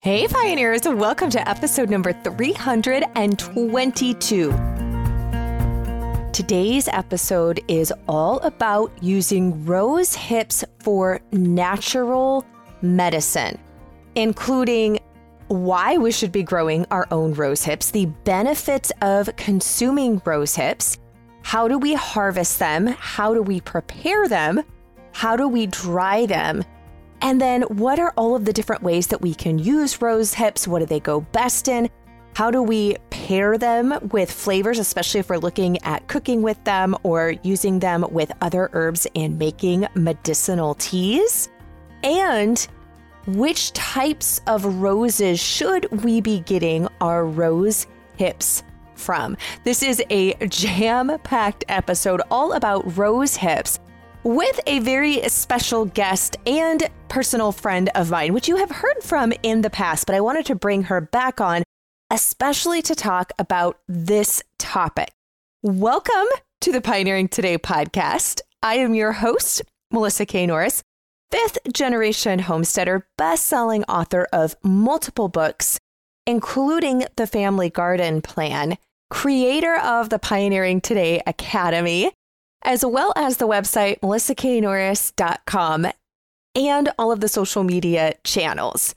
Hey, Pioneers, welcome to episode number 322. Today's episode is all about using rose hips for natural medicine, including why we should be growing our own rose hips, the benefits of consuming rose hips, how do we harvest them, how do we prepare them, how do we dry them and then, what are all of the different ways that we can use rose hips? What do they go best in? How do we pair them with flavors, especially if we're looking at cooking with them or using them with other herbs and making medicinal teas? And which types of roses should we be getting our rose hips from? This is a jam packed episode all about rose hips with a very special guest and personal friend of mine, which you have heard from in the past, but I wanted to bring her back on, especially to talk about this topic. Welcome to the Pioneering Today podcast. I am your host, Melissa K. Norris, fifth generation homesteader, best selling author of multiple books, including The Family Garden Plan, creator of the Pioneering Today Academy as well as the website melissaknorris.com and all of the social media channels.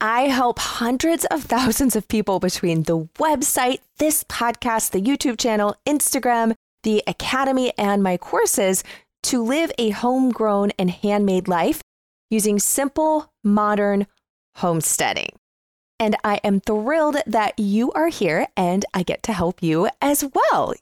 I help hundreds of thousands of people between the website, this podcast, the YouTube channel, Instagram, the academy, and my courses to live a homegrown and handmade life using simple, modern homesteading. And I am thrilled that you are here and I get to help you as well.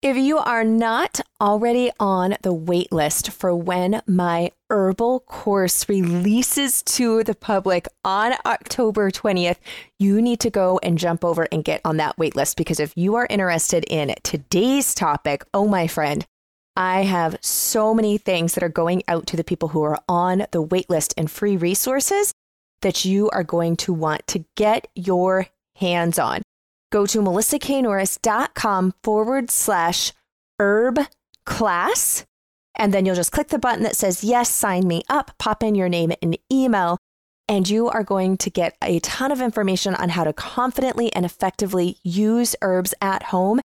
If you are not already on the wait list for when my herbal course releases to the public on October 20th, you need to go and jump over and get on that wait list because if you are interested in today's topic, oh my friend, I have so many things that are going out to the people who are on the wait list and free resources that you are going to want to get your hands on go to melissaknorris.com forward slash herb class. And then you'll just click the button that says, Yes, sign me up, pop in your name and email, and you are going to get a ton of information on how to confidently and effectively use herbs at home,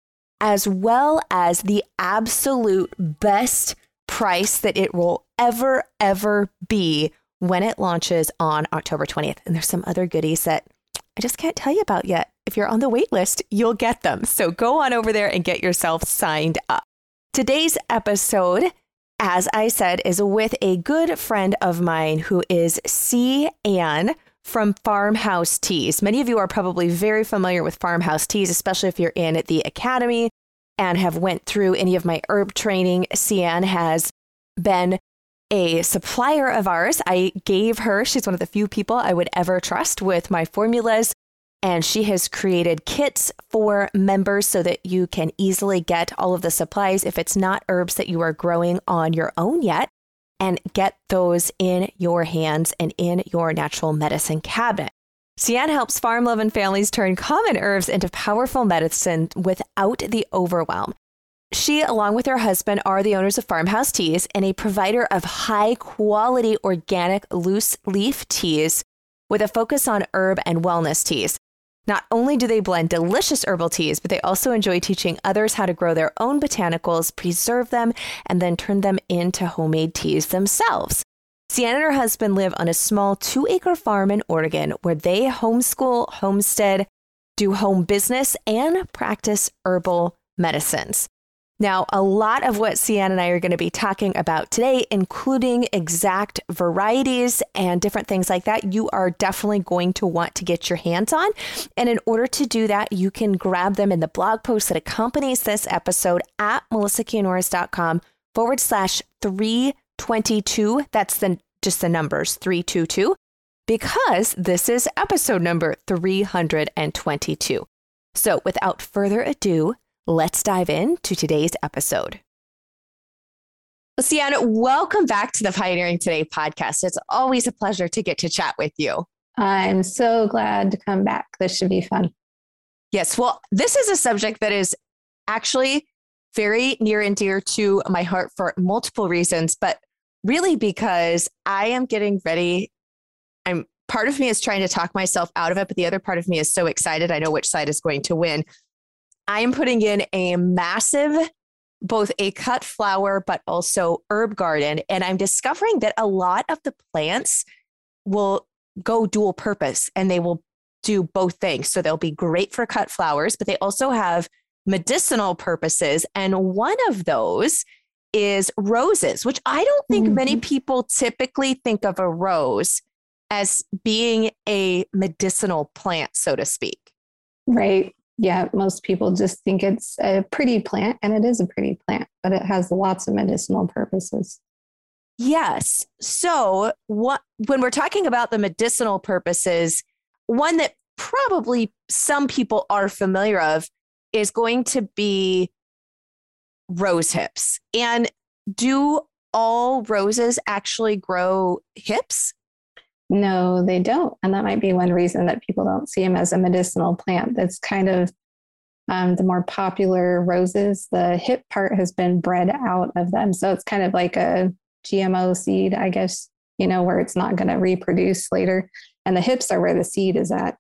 as well as the absolute best price that it will ever, ever be when it launches on October 20th. And there's some other goodies that I just can't tell you about yet. If you're on the wait list, you'll get them. So go on over there and get yourself signed up. Today's episode, as I said, is with a good friend of mine who is C. Ann from Farmhouse Teas. Many of you are probably very familiar with Farmhouse Teas, especially if you're in the academy and have went through any of my herb training. Cian has been a supplier of ours. I gave her, she's one of the few people I would ever trust with my formulas. And she has created kits for members so that you can easily get all of the supplies if it's not herbs that you are growing on your own yet, and get those in your hands and in your natural medicine cabinet. Cian helps farm loving families turn common herbs into powerful medicine without the overwhelm. She, along with her husband, are the owners of Farmhouse Teas and a provider of high quality organic loose leaf teas with a focus on herb and wellness teas. Not only do they blend delicious herbal teas, but they also enjoy teaching others how to grow their own botanicals, preserve them, and then turn them into homemade teas themselves. Sienna and her husband live on a small two acre farm in Oregon where they homeschool, homestead, do home business, and practice herbal medicines. Now, a lot of what Cian and I are going to be talking about today, including exact varieties and different things like that, you are definitely going to want to get your hands on. And in order to do that, you can grab them in the blog post that accompanies this episode at melissaknorris.com forward slash 322. That's the just the numbers 322 because this is episode number 322. So, without further ado, let's dive into today's episode. Well, Sienna, welcome back to the Pioneering Today podcast. It's always a pleasure to get to chat with you. I'm so glad to come back. This should be fun. Yes. Well, this is a subject that is actually very near and dear to my heart for multiple reasons, but really because I am getting ready. I'm part of me is trying to talk myself out of it, but the other part of me is so excited. I know which side is going to win. I am putting in a massive, both a cut flower, but also herb garden. And I'm discovering that a lot of the plants will go dual purpose and they will do both things. So they'll be great for cut flowers, but they also have medicinal purposes. And one of those is roses, which I don't think mm-hmm. many people typically think of a rose as being a medicinal plant, so to speak. Right. Yeah. Most people just think it's a pretty plant, and it is a pretty plant, but it has lots of medicinal purposes. Yes. So, what when we're talking about the medicinal purposes, one that probably some people are familiar of is going to be rose hips. And do all roses actually grow hips? No, they don't. And that might be one reason that people don't see them as a medicinal plant. That's kind of um, the more popular roses. The hip part has been bred out of them. So it's kind of like a GMO seed, I guess, you know, where it's not going to reproduce later. And the hips are where the seed is at.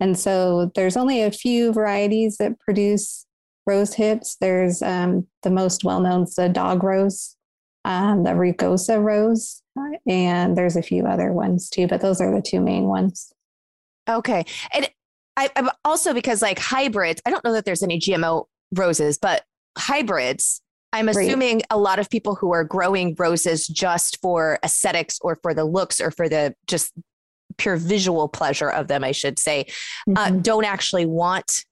And so there's only a few varieties that produce rose hips. There's um, the most well known the dog rose, um, the rugosa rose, and there's a few other ones too, but those are the two main ones. Okay. And I, I'm also because like hybrids, I don't know that there's any GMO roses, but hybrids, I'm assuming right. a lot of people who are growing roses just for aesthetics or for the looks or for the just pure visual pleasure of them, I should say, uh, mm-hmm. uh, don't actually want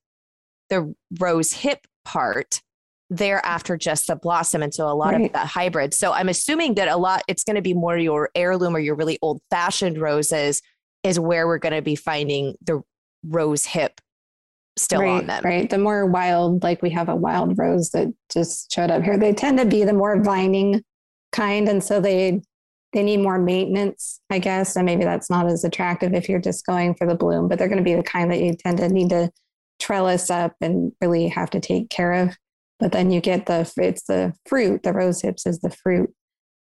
the rose hip part there after just the blossom. And so a lot right. of the hybrid. So I'm assuming that a lot, it's going to be more your heirloom or your really old fashioned roses is where we're going to be finding the rose hip still right, on them. Right. The more wild, like we have a wild rose that just showed up here, they tend to be the more vining kind. And so they they need more maintenance, I guess. And maybe that's not as attractive if you're just going for the bloom, but they're going to be the kind that you tend to need to trellis up and really have to take care of. But then you get the, it's the fruit, the rose hips is the fruit.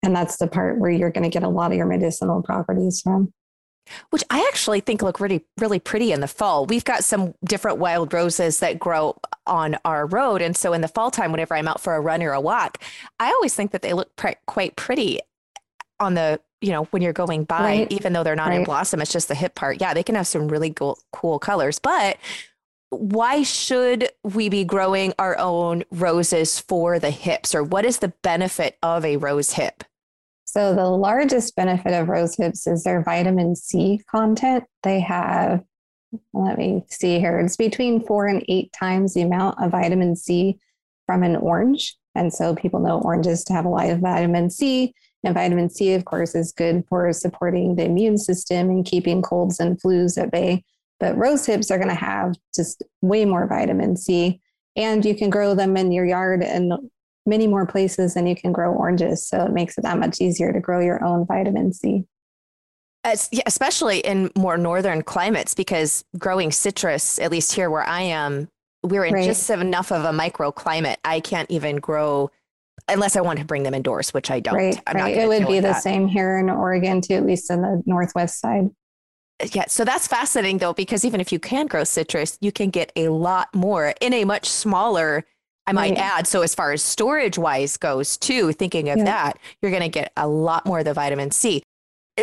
And that's the part where you're going to get a lot of your medicinal properties from. Which I actually think look really, really pretty in the fall. We've got some different wild roses that grow on our road. And so in the fall time, whenever I'm out for a run or a walk, I always think that they look pre- quite pretty on the you know when you're going by right. even though they're not right. in blossom it's just the hip part yeah they can have some really cool cool colors but why should we be growing our own roses for the hips or what is the benefit of a rose hip? So the largest benefit of rose hips is their vitamin c content. They have let me see here it's between four and eight times the amount of vitamin c from an orange. And so people know oranges to have a lot of vitamin c. And vitamin C, of course, is good for supporting the immune system and keeping colds and flus at bay. But rose hips are going to have just way more vitamin C. And you can grow them in your yard and many more places than you can grow oranges. So it makes it that much easier to grow your own vitamin C. As, especially in more northern climates, because growing citrus, at least here where I am, we're in right. just enough of a microclimate. I can't even grow unless I want to bring them indoors, which I don't. Right, right. It would be the that. same here in Oregon too, at least in the northwest side. Yeah, so that's fascinating though, because even if you can grow citrus, you can get a lot more in a much smaller. I might right. add. So as far as storage wise goes, too, thinking of yeah. that, you're going to get a lot more of the vitamin C.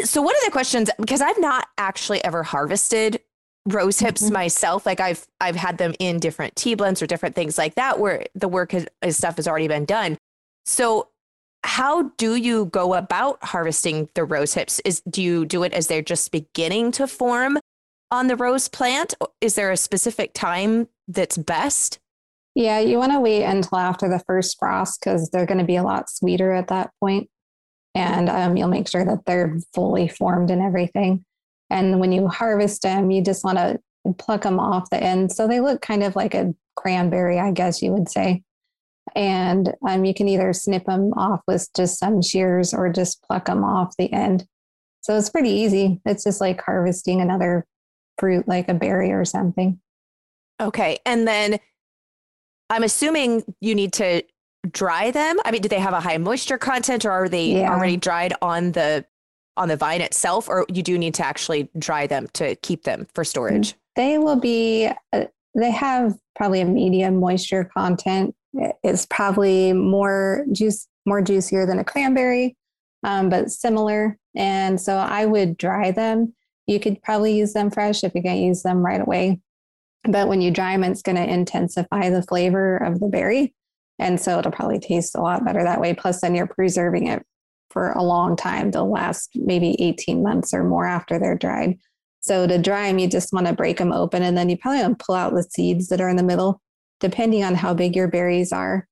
So one of the questions, because I've not actually ever harvested rose hips mm-hmm. myself like i've i've had them in different tea blends or different things like that where the work has, stuff has already been done so, how do you go about harvesting the rose hips? Is do you do it as they're just beginning to form on the rose plant? Is there a specific time that's best? Yeah, you want to wait until after the first frost because they're going to be a lot sweeter at that. And um, you'll make sure that they're fully formed and everything. And when you harvest them, you just want to pluck them off the end. So they look kind of like a cranberry, I guess you would say and um, you can either snip them off with just some shears or just pluck them off the end. So it's pretty easy. It's just like harvesting another fruit, like a berry or something. Okay. And then I'm assuming you need to dry them. I mean, do they have a high moisture content or are they yeah. already dried on the on the vine itself, or you do need to actually dry them to keep them for storage? They will be, uh, they have probably a medium moisture content. It's probably more juice, more juicier than a cranberry, um, but similar. And so I would dry them. You could probably use them fresh if you can't use them right away. But when you dry them, it's going to intensify the flavor of the berry. And so it'll probably taste a lot better that way. Plus, then you're preserving it for a long time. They'll last maybe 18 months or more after they're dried. So to dry them, you just want to break them open and then you probably want to pull out the seeds that are in the middle, depending on how big your berries are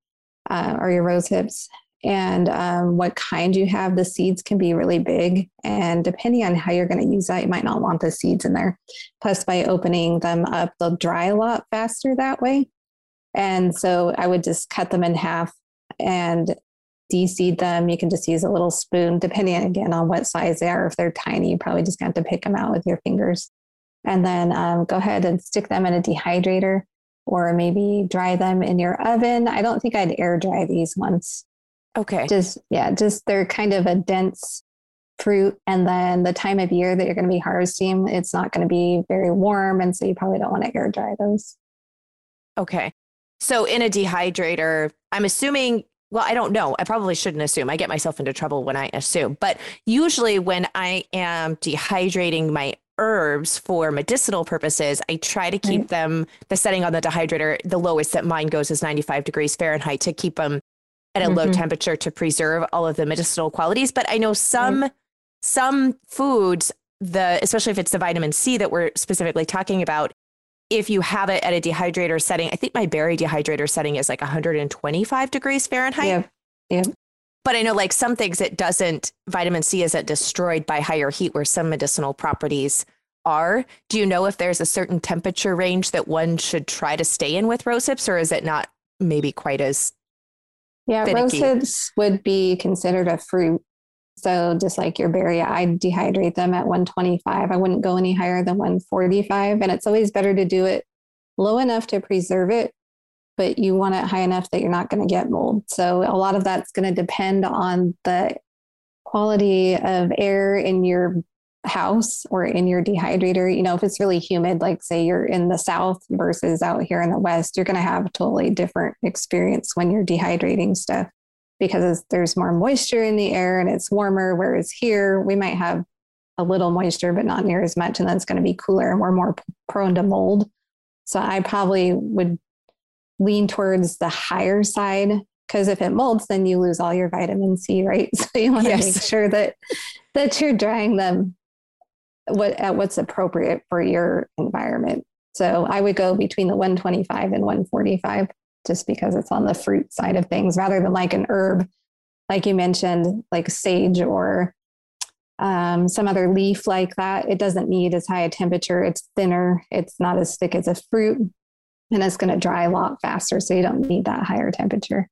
uh, or your rose hips and um, what kind you have. The seeds can be really big. And depending on how you're going to use that, you might not want the seeds in there. Plus, by opening them up, they'll dry a lot faster that way. And so I would just cut them in half and deseed them. You can just use a little spoon, depending again on what size they are. If they're tiny, you probably just have to pick them out with your fingers. And then um, go ahead and stick them in a dehydrator or maybe dry them in your oven. I don't think I'd air dry these ones. Okay. Just, yeah, just they're kind of a dense fruit. And then the time of year that you're going to be harvesting, it's not going to be very warm. And so you probably don't want to air dry those. Okay. So in a dehydrator, I'm assuming well, I don't know. I probably shouldn't assume. I get myself into trouble when I assume. But usually, when I am dehydrating my herbs for medicinal purposes, I try to keep right. them, the setting on the dehydrator, the lowest that mine goes is 95 degrees Fahrenheit to keep them at a mm-hmm. low temperature to preserve all of the medicinal qualities. But I know some. Right. Some foods, the especially if it's the vitamin C that we're specifically talking about, if you have it at a dehydrator setting, I think my berry dehydrator setting is like 125 degrees Fahrenheit. Yeah. Yeah. But I know like some things it doesn't, vitamin C isn't destroyed by higher heat where some medicinal properties are. Do you know if there's a certain temperature range that one should try to stay in with rose hips or is it not maybe quite as yeah, finicky? rose hips would be considered a fruit. So just like your berry, I dehydrate them at 125. I wouldn't go any higher than 145. And it's always better to do it low enough to preserve it, but you want it high enough that you're not going to get mold. So a lot of that's going to depend on the quality of air in your house or in your dehydrator. You know, if it's really humid, like say you're in the south versus out here in the west, you're going to have a totally different experience when you're dehydrating stuff because there's more moisture in the air and it's warmer. Whereas here, we might have a little moisture, but not near as much. And then it's going to be cooler and we're more prone to mold. So I probably would lean towards the higher side because if it molds, then you lose all your vitamin C, right? So you want to yes. make sure that that you're drying them what at what's appropriate for your environment. So I would go between the 125 and 145 just because it's on the fruit side of things rather than like an herb, like you mentioned, like sage or um, some other leaf like that. It doesn't need as high a temperature. It's thinner. It's not as thick as a fruit, and it's going to dry a lot faster. So you don't need that higher temperature.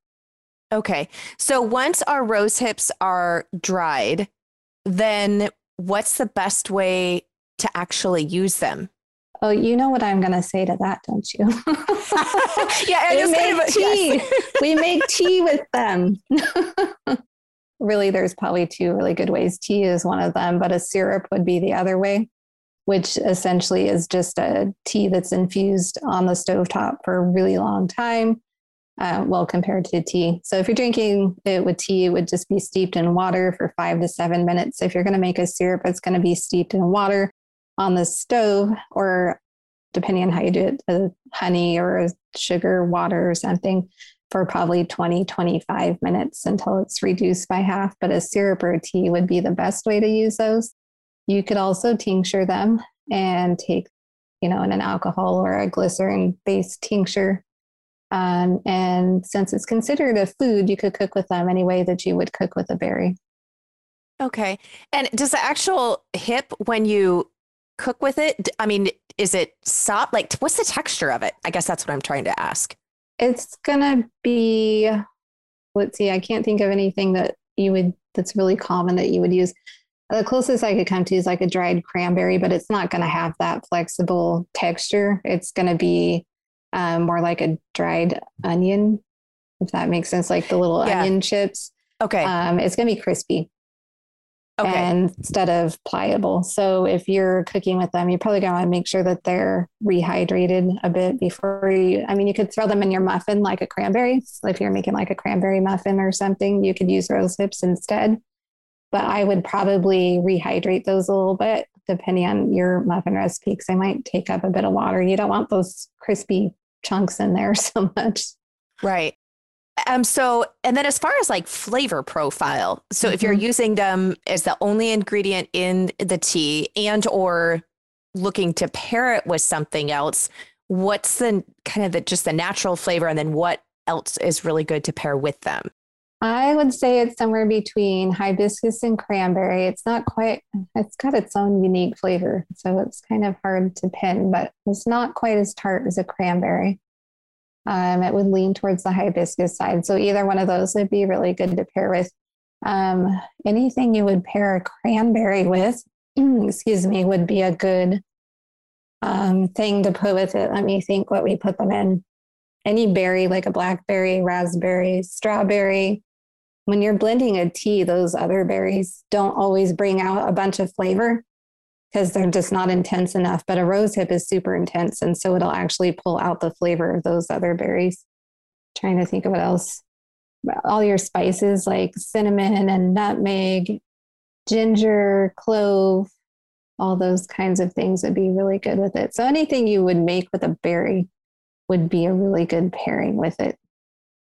Okay. So once our rose hips are dried, then what's the best way to actually use them? Oh, you know what I'm going to say to that, don't you? yeah, we make tea. we make tea with them. really, there's probably two really good ways. Tea is one of them, but a syrup would be the other way, which essentially is just a tea that's infused on the stovetop for a really long time. Uh, well, compared to tea. So, if you're drinking it with tea, it would just be steeped in water for five to seven minutes. If you're going to make a syrup, it's going to be steeped in water on the stove or depending on how you do it, honey or sugar, water or something for probably 20, 25 minutes until it's reduced by half. But a syrup or a tea would be the best way to use those. You could also tincture them and take, you know, in an alcohol or a glycerin based tincture. Um, and since it's considered a food, you could cook with them any way that you would cook with a berry. Okay. And does the actual hip, when you cook with it? I mean, is it soft? Like, what's the texture of it? I guess that's what I'm trying to ask. It's gonna be. Let's see. I can't think of anything that you would that's really common that you would use. The closest I could come to is like a dried cranberry, but it's not going to have that flexible texture. It's going to be um, more like a dried onion, if that makes sense, like the little yeah. onion chips. Okay. Um, it's going to be crispy. okay. and instead of pliable. So if you're cooking with them, you're probably got to make sure that they're rehydrated a bit before you. I mean, you could throw them in your muffin like a cranberry. So if you're making like a cranberry muffin or something, you could use rose hips instead. But I would probably rehydrate those a little bit depending on your muffin recipe because they might take up a bit of water. You don't want those crispy chunks in there so much. Right. Um, so, and then as far as like flavor profile, so mm-hmm. if you're mm-hmm. using them as the only ingredient in the tea and or looking to pair it with something else, what's the kind of the just the natural flavor and then what else is really good to pair with them? I would say it's somewhere between hibiscus and cranberry. It's not quite, it's got its own unique flavor. So it's kind of hard to pin, but it's not quite as tart as a cranberry um, it would lean towards the hibiscus side. So either one of those would be really good to pair with. Um, anything you would pair a cranberry with, excuse me, would be a good um, thing to put with it. Let me think what we put them in. Any berry, like a blackberry, raspberry, strawberry. When you're blending a tea, those other berries don't always bring out a bunch of flavor because they're just not intense enough. But a rose hip is super intense. And so it'll actually pull out the flavor of those other berries. trying to think of what else. All your spices like cinnamon and nutmeg, ginger, clove, all those kinds of things would be really good with it. So anything you would make with a berry would be a really good pairing with it.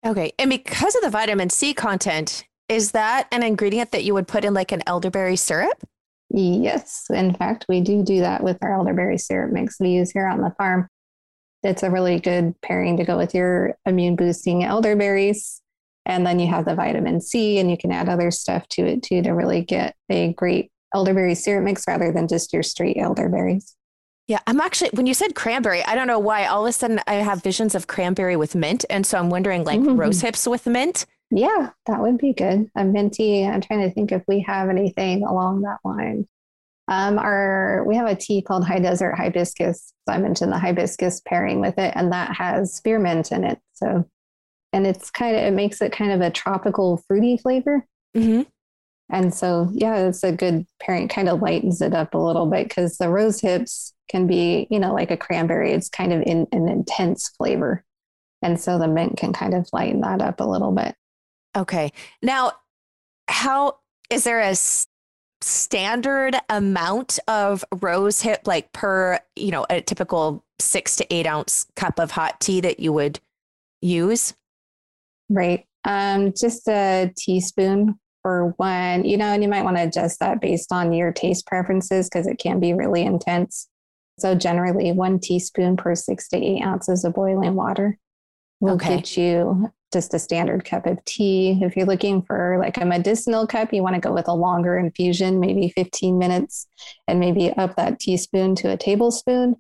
Okay. And because of the vitamin C content, is that an ingredient that you would put in like an elderberry syrup? Yes, in fact, we do do that with our elderberry syrup mix we use here on the farm. It's a really good pairing to go with your immune boosting elderberries. And then you have the vitamin C, and you can add other stuff to it too to really get a great elderberry syrup mix rather than just your straight elderberries. Yeah, I'm actually, when you said cranberry, I don't know why. All of a sudden, I have visions of cranberry with mint. And so I'm wondering, like mm-hmm. rose hips with mint. Yeah, that would be good. A minty. I'm trying to think if we have anything along that line. Um, our we have a tea called High Desert Hibiscus. So I mentioned the hibiscus pairing with it, and that has spearmint in it. So, and it's kind of it makes it kind of a tropical fruity flavor. Mm-hmm. And so, yeah, it's a good pairing. Kind of lightens it up a little bit because the rose hips can be, you know, like a cranberry. It's kind of in an intense flavor, and so the mint can kind of lighten that up a little bit. Okay. Now, how is there a standard amount of rose hip, like per, you know, a typical six to eight ounce cup of hot tea that you would use? Right. Um, just a teaspoon for one, you know, and you might want to adjust that based on your taste preferences because it can be really intense. So generally one teaspoon per six to eight ounces of boiling water will okay. get you just a standard cup of tea. If you're looking for like a medicinal cup, you want to go with a longer infusion, maybe 15 minutes, and maybe up that teaspoon to a tablespoon.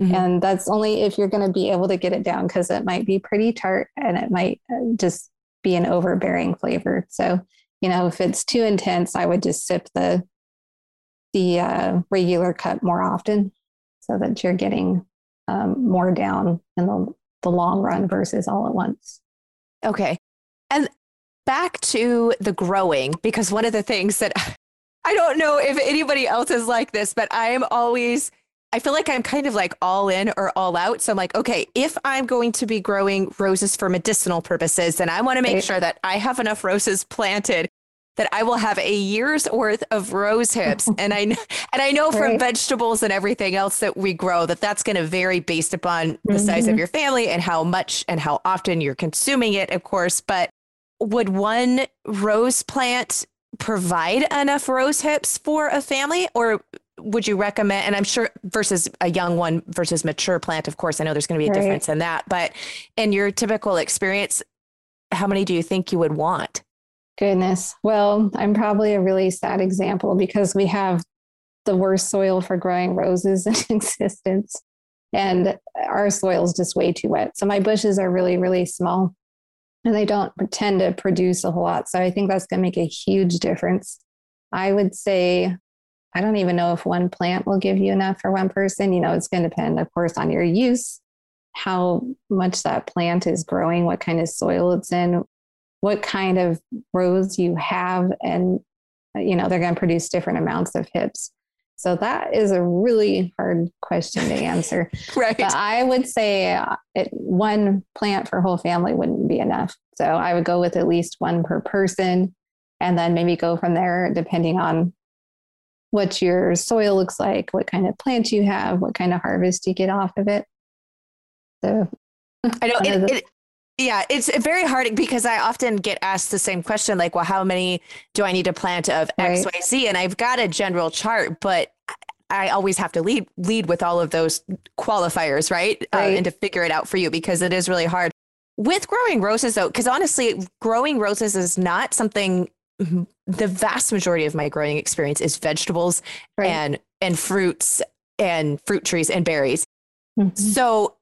Mm-hmm. And that's only if you're going to be able to get it down because it might be pretty tart and it might uh, just be an overbearing flavor. So, you know, if it's too intense, I would just sip the the uh, regular cup more often so that you're getting um, more down in the, the long run versus all at once. Okay. And back to the growing, because one of the things that I don't know if anybody else is like this, but I am always, I feel like I'm kind of like all in or all out. So I'm like, okay, if I'm going to be growing roses for medicinal purposes, then I want to make sure that I have enough roses planted that I will have a year's worth of rose hips. and I and I know from vegetables and everything else that we grow that that's going to vary based upon the mm-hmm. size of mm-hmm. your family and how much and how often you're consuming it, of course. But would one rose plant provide enough rose hips for a family, or would you recommend? And I'm sure versus a young one versus mature plant, of course, I know there's going to be a right. difference in that. But in your typical experience, how many do you think you would want? Goodness. Well, I'm probably a really sad example because we have the worst soil for growing roses in existence. And our soil is just way too wet. So my bushes are really, really small and they don't tend to produce a whole lot. So I think that's going to make a huge difference. I would say, I don't even know if one plant will give you enough for one person. You know, it's going to depend, of course, on your use, how much that plant is growing, what kind of soil it's in, what kind of rows you have and you know, they're going to produce different amounts of hips. So that is a really hard question to answer. right. But I would say uh, it, one plant for whole family wouldn't be enough. So I would go with at least one per person and then maybe go from there depending on what your soil looks like, what kind of plant you have, what kind of harvest you get off of it. So I know it, it, yeah, it's very hard because I often get asked the same question like, well, how many do I need to plant of X, right. Y, Z? And I've got a general chart, but I always have to lead lead with all of those qualifiers, right? Uh, right. Uh, and to figure it out for you because it is really hard. With growing roses though, because honestly, growing roses is not something the vast majority of my growing experience is vegetables right. and and fruits and fruit trees and berries. Mm-hmm. So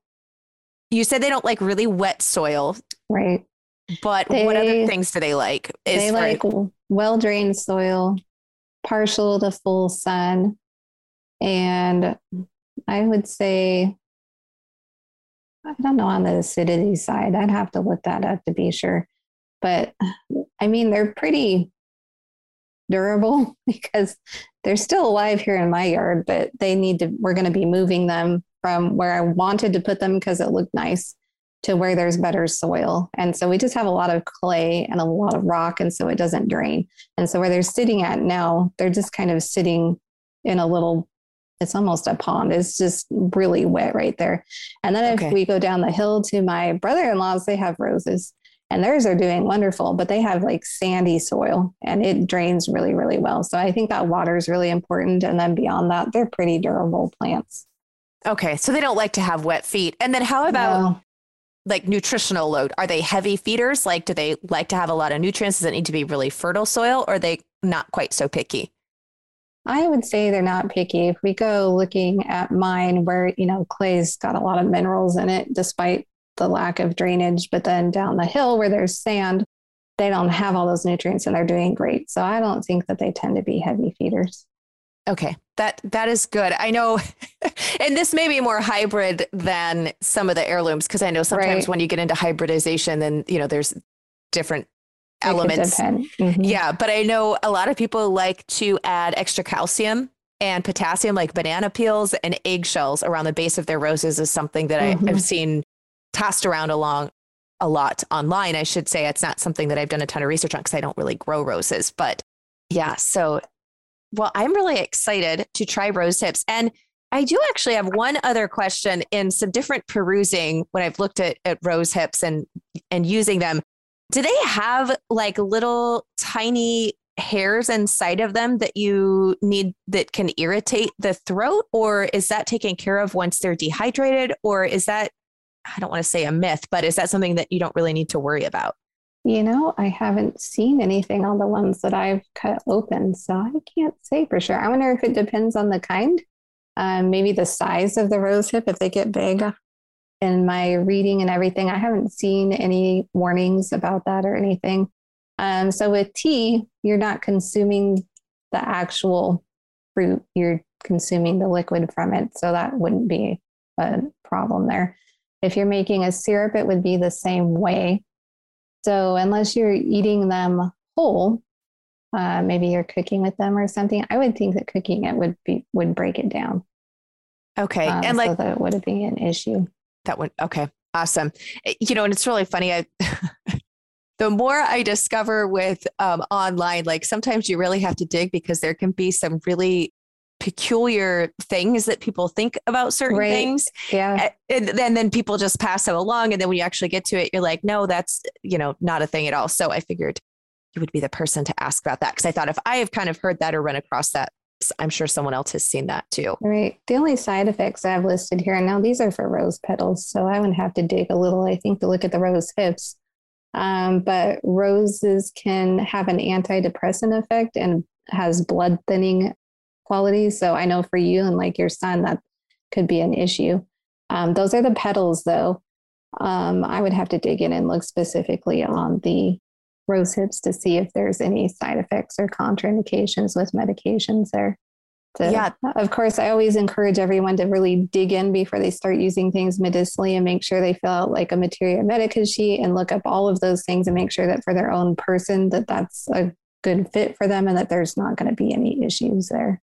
you said they don't like really wet soil. Right. But they, what other things do they like? Is they like well drained soil, partial to full sun. And I would say, I don't know on the acidity side. I'd have to look that up to be sure. But I mean, they're pretty durable because they're still alive here in my yard, but they need to, we're going to be moving them from where I wanted to put them because it looked nice to where there's better soil. And so we just have a lot of clay and a lot of rock. And so it doesn't drain. And so where they're sitting at now, they're just kind of sitting in a little, it's almost a pond. It's just really wet right there. And then okay. if we go down the hill to my brother in law's, they have roses and theirs are doing wonderful, but they have like sandy soil and it drains really, really well. So I think that water is really important. And then beyond that, they're pretty durable plants. Okay. So they don't like to have wet feet. And then how about no. like nutritional load? Are they heavy feeders? Like, do they like to have a lot of nutrients? Does it need to be really fertile soil or are they not quite so picky? I would say they're not picky. If we go looking at mine, where, you know, clay's got a lot of minerals in it, despite the lack of drainage, but then down the hill where there's sand, they don't have all those nutrients and they're doing great. So I don't think that they tend to be heavy feeders. Okay, that that is good. I know, and this may be more hybrid than some of the heirlooms because I know sometimes right. when you get into hybridization, then you know there's different elements. Mm-hmm. Yeah, but I know a lot of people like to add extra calcium and potassium, like banana peels and eggshells around the base of their roses, is something that mm-hmm. I, I've seen tossed around along a lot online. I should say it's not something that I've done a ton of research on because I don't really grow roses, but yeah, so well, I'm really excited to try rose hips. And I do actually have one other question in some different perusing when I've looked at, at rose hips and and using them. Do they have like little tiny hairs inside of them that you need that can irritate the throat or is that taken care of once they're dehydrated or is that I don't want to say a myth, but is that something that you don't really need to worry about? You know, I haven't seen anything on the ones that I've cut open, so I can't say for sure. I wonder if it depends on the kind, um, maybe the size of the rose hip, if they get big. In my reading and everything, I haven't seen any warnings about that or anything. Um, so with tea, you're not consuming the actual fruit, you're consuming the liquid from it. So that wouldn't be a problem there. If you're making a syrup, it would be the same way. So unless you're eating them whole, uh, maybe you're cooking with them or something. I would think that cooking it would be would break it down. Okay, um, and like so that would be an issue. That would okay, awesome. Eh, you know, and it's really funny. I the more I discover with um, online, like sometimes you really have to dig because there can be some really peculiar things that people think about certain right. things. Yeah. And then, then people just pass them along. And then when you actually get to it, you're like, no, that's, you know, not a thing at all. So I figured you would be the person to ask about that. Cause I thought if I have kind of heard that or run across that, I'm sure someone else has seen that too. Right. The only side effects I've listed here, and now these are for rose petals. So I would have to dig a little, I think, to look at the rose hips. Um, but roses can have an antidepressant effect and has blood thinning qualities. So I know for you and like your son, that could be an issue. Um, those are the petals, though. Um, I would have to dig in and look specifically on the rose hips to see if there's any side effects or contraindications with medications there. So, yeah. Of course, I always encourage everyone to really dig in before they start using things medicinally and make sure they fill out like a materia medica sheet and look up all of those things and make sure that for their own person that that's a good fit for them and that there's not going to be any issues there.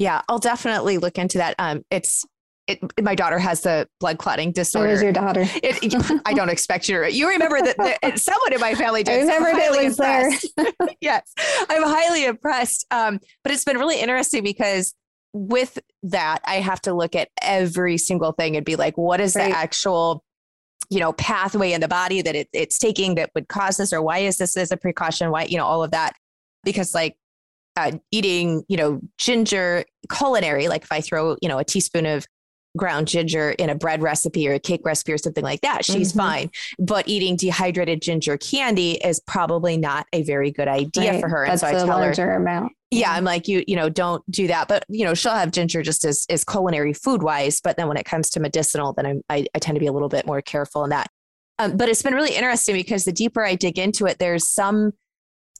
Yeah, I'll definitely look into that. Um, it's it, my daughter has the blood clotting disorder. Where's your daughter? It, I don't expect you to. You remember that, that someone in my family did. I remember so it was impressed. there. yes, I'm highly impressed. Um, but it's been really interesting because with that, I have to look at every single thing and be like, what is right. the actual you know pathway in the body that it, it's taking that would cause this or why is this as a precaution why you know all of that because like uh, eating you know ginger culinary like if i throw you know a teaspoon of ground ginger in a bread recipe or a cake recipe or something like that, she's mm-hmm. fine. But eating dehydrated ginger candy is probably not a very good idea right. for her. That's and so I tell larger her, amount. Yeah, I'm like you. You know, don't do that. But you know, she'll have ginger just as as culinary food wise. But then when it comes to medicinal, then I'm, I I tend to be a little bit more careful in that. Um, but it's been really interesting because the deeper I dig into it, there's some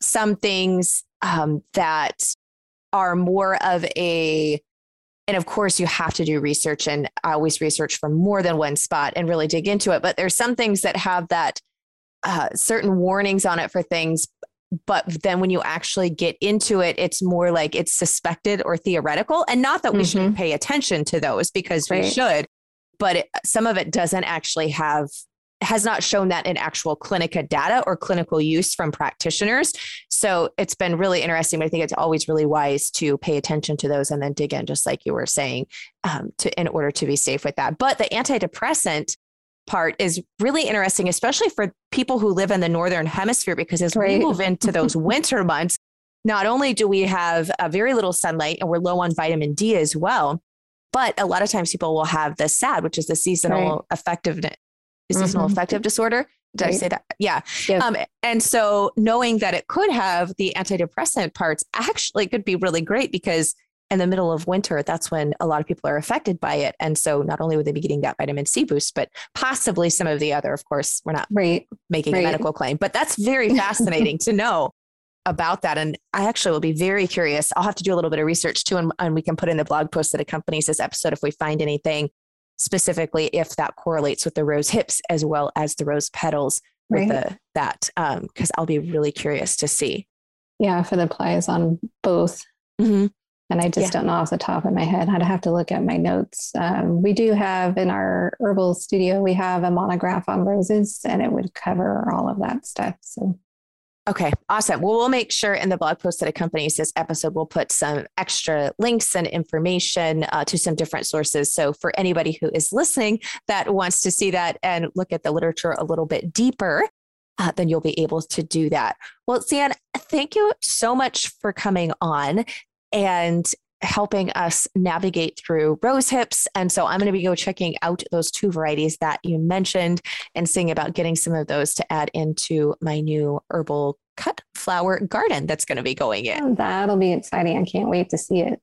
some things um, that are more of a and of course, you have to do research and i always research from more than one spot and really dig into it. But there's some things that have that uh, certain warnings on it for things. But then when you actually get into it, it's more like it's suspected or theoretical. And not that we mm-hmm. shouldn't pay attention to those because right. we should, but it, some of it doesn't actually have has not shown that in actual clinica data or clinical use from practitioners. So it's been really interesting. But I think it's always really wise to pay attention to those and then dig in, just like you were saying, um, to in order to be safe with that. But the antidepressant part is really interesting, especially for people who live in the northern hemisphere, because as right. we move into those winter months, not only do we have a very little sunlight and we're low on vitamin D as well, but a lot of times people will have the SAD, which is the seasonal right. affectiveness seasonal mm-hmm. affective disorder. Did right. I say that? Yeah. Yes. Um, and so knowing that it could have the antidepressant parts actually could be really great because in the middle of winter, that's when a lot of people are affected by it. And so not only would they be getting that vitamin C boost, but possibly some of the other, of course, we're not right. making right. a medical claim, but that's very fascinating to know about that. And I actually will be very curious. I'll have to do a little bit of research too, and, and we can put in the blog post that accompanies this episode if we find anything specifically if that correlates with the rose hips as well as the rose petals with right. the that because um, I'll be really curious to see. Yeah, for the plies on both. Mm-hmm. And I just yeah. don't know off the top of my head. I'd have to look at my notes. Um, we do have in our herbal studio, we have a monograph on roses, and it would cover all of that stuff. So Okay, awesome. Well, we'll make sure in the blog post that accompanies this episode, we'll put some extra links and information uh, to some different sources. So, for anybody who is listening that wants to see that and look at the literature a little bit deeper, uh, then you'll be able to do that. Well, Sian, thank you so much for coming on. And helping us navigate through rose hips. And so I'm going to be go checking out those two varieties that you mentioned and seeing about getting some of those to add into my new herbal cut flower garden that's going to be going in. Oh, that'll be exciting. I can't wait to see it.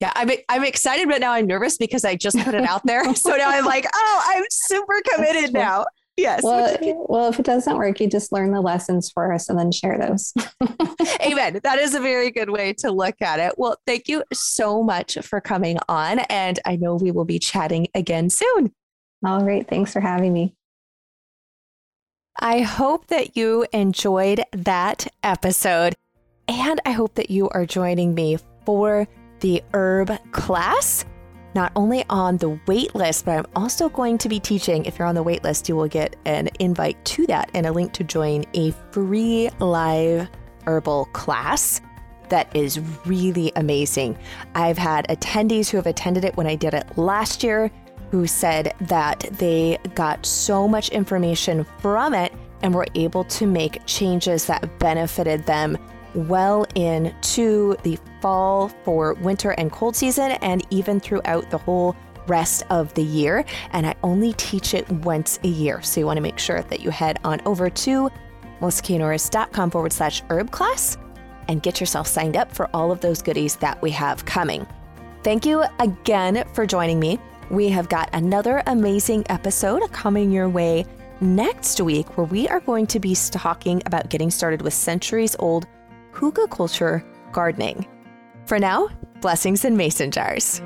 Yeah, I'm I'm excited, but now I'm nervous because I just put it out there. so now I'm like, oh, I'm super committed now. Yes. Well, well, if it doesn't work, you just learn the lessons for us and then share those. Amen. That is a very good way to look at it. Well, thank you so much for coming on. And I know we will be chatting again soon. All right. Thanks for having me. I hope that you enjoyed that episode. And I hope that you are joining me for the herb class not only on the wait list, but I'm also going to be teaching. If you're on the wait list, you will get an invite to that and a link to join a free live herbal class that is really amazing. I've had attendees who have attended it when I did it last year who said that they got so much information from it and were able to make changes that benefited them well into the fall for winter and cold season and even throughout the whole rest of the year. And I only teach it once a year. So you want to make sure that you head on over to melissaknorris.com forward slash herb class and get yourself signed up for all of those goodies that we have coming. Thank you again for joining me. We have got another amazing episode coming your way next week where we are going to be talking about getting started with centuries old hugelkultur gardening. For now, blessings in mason jars.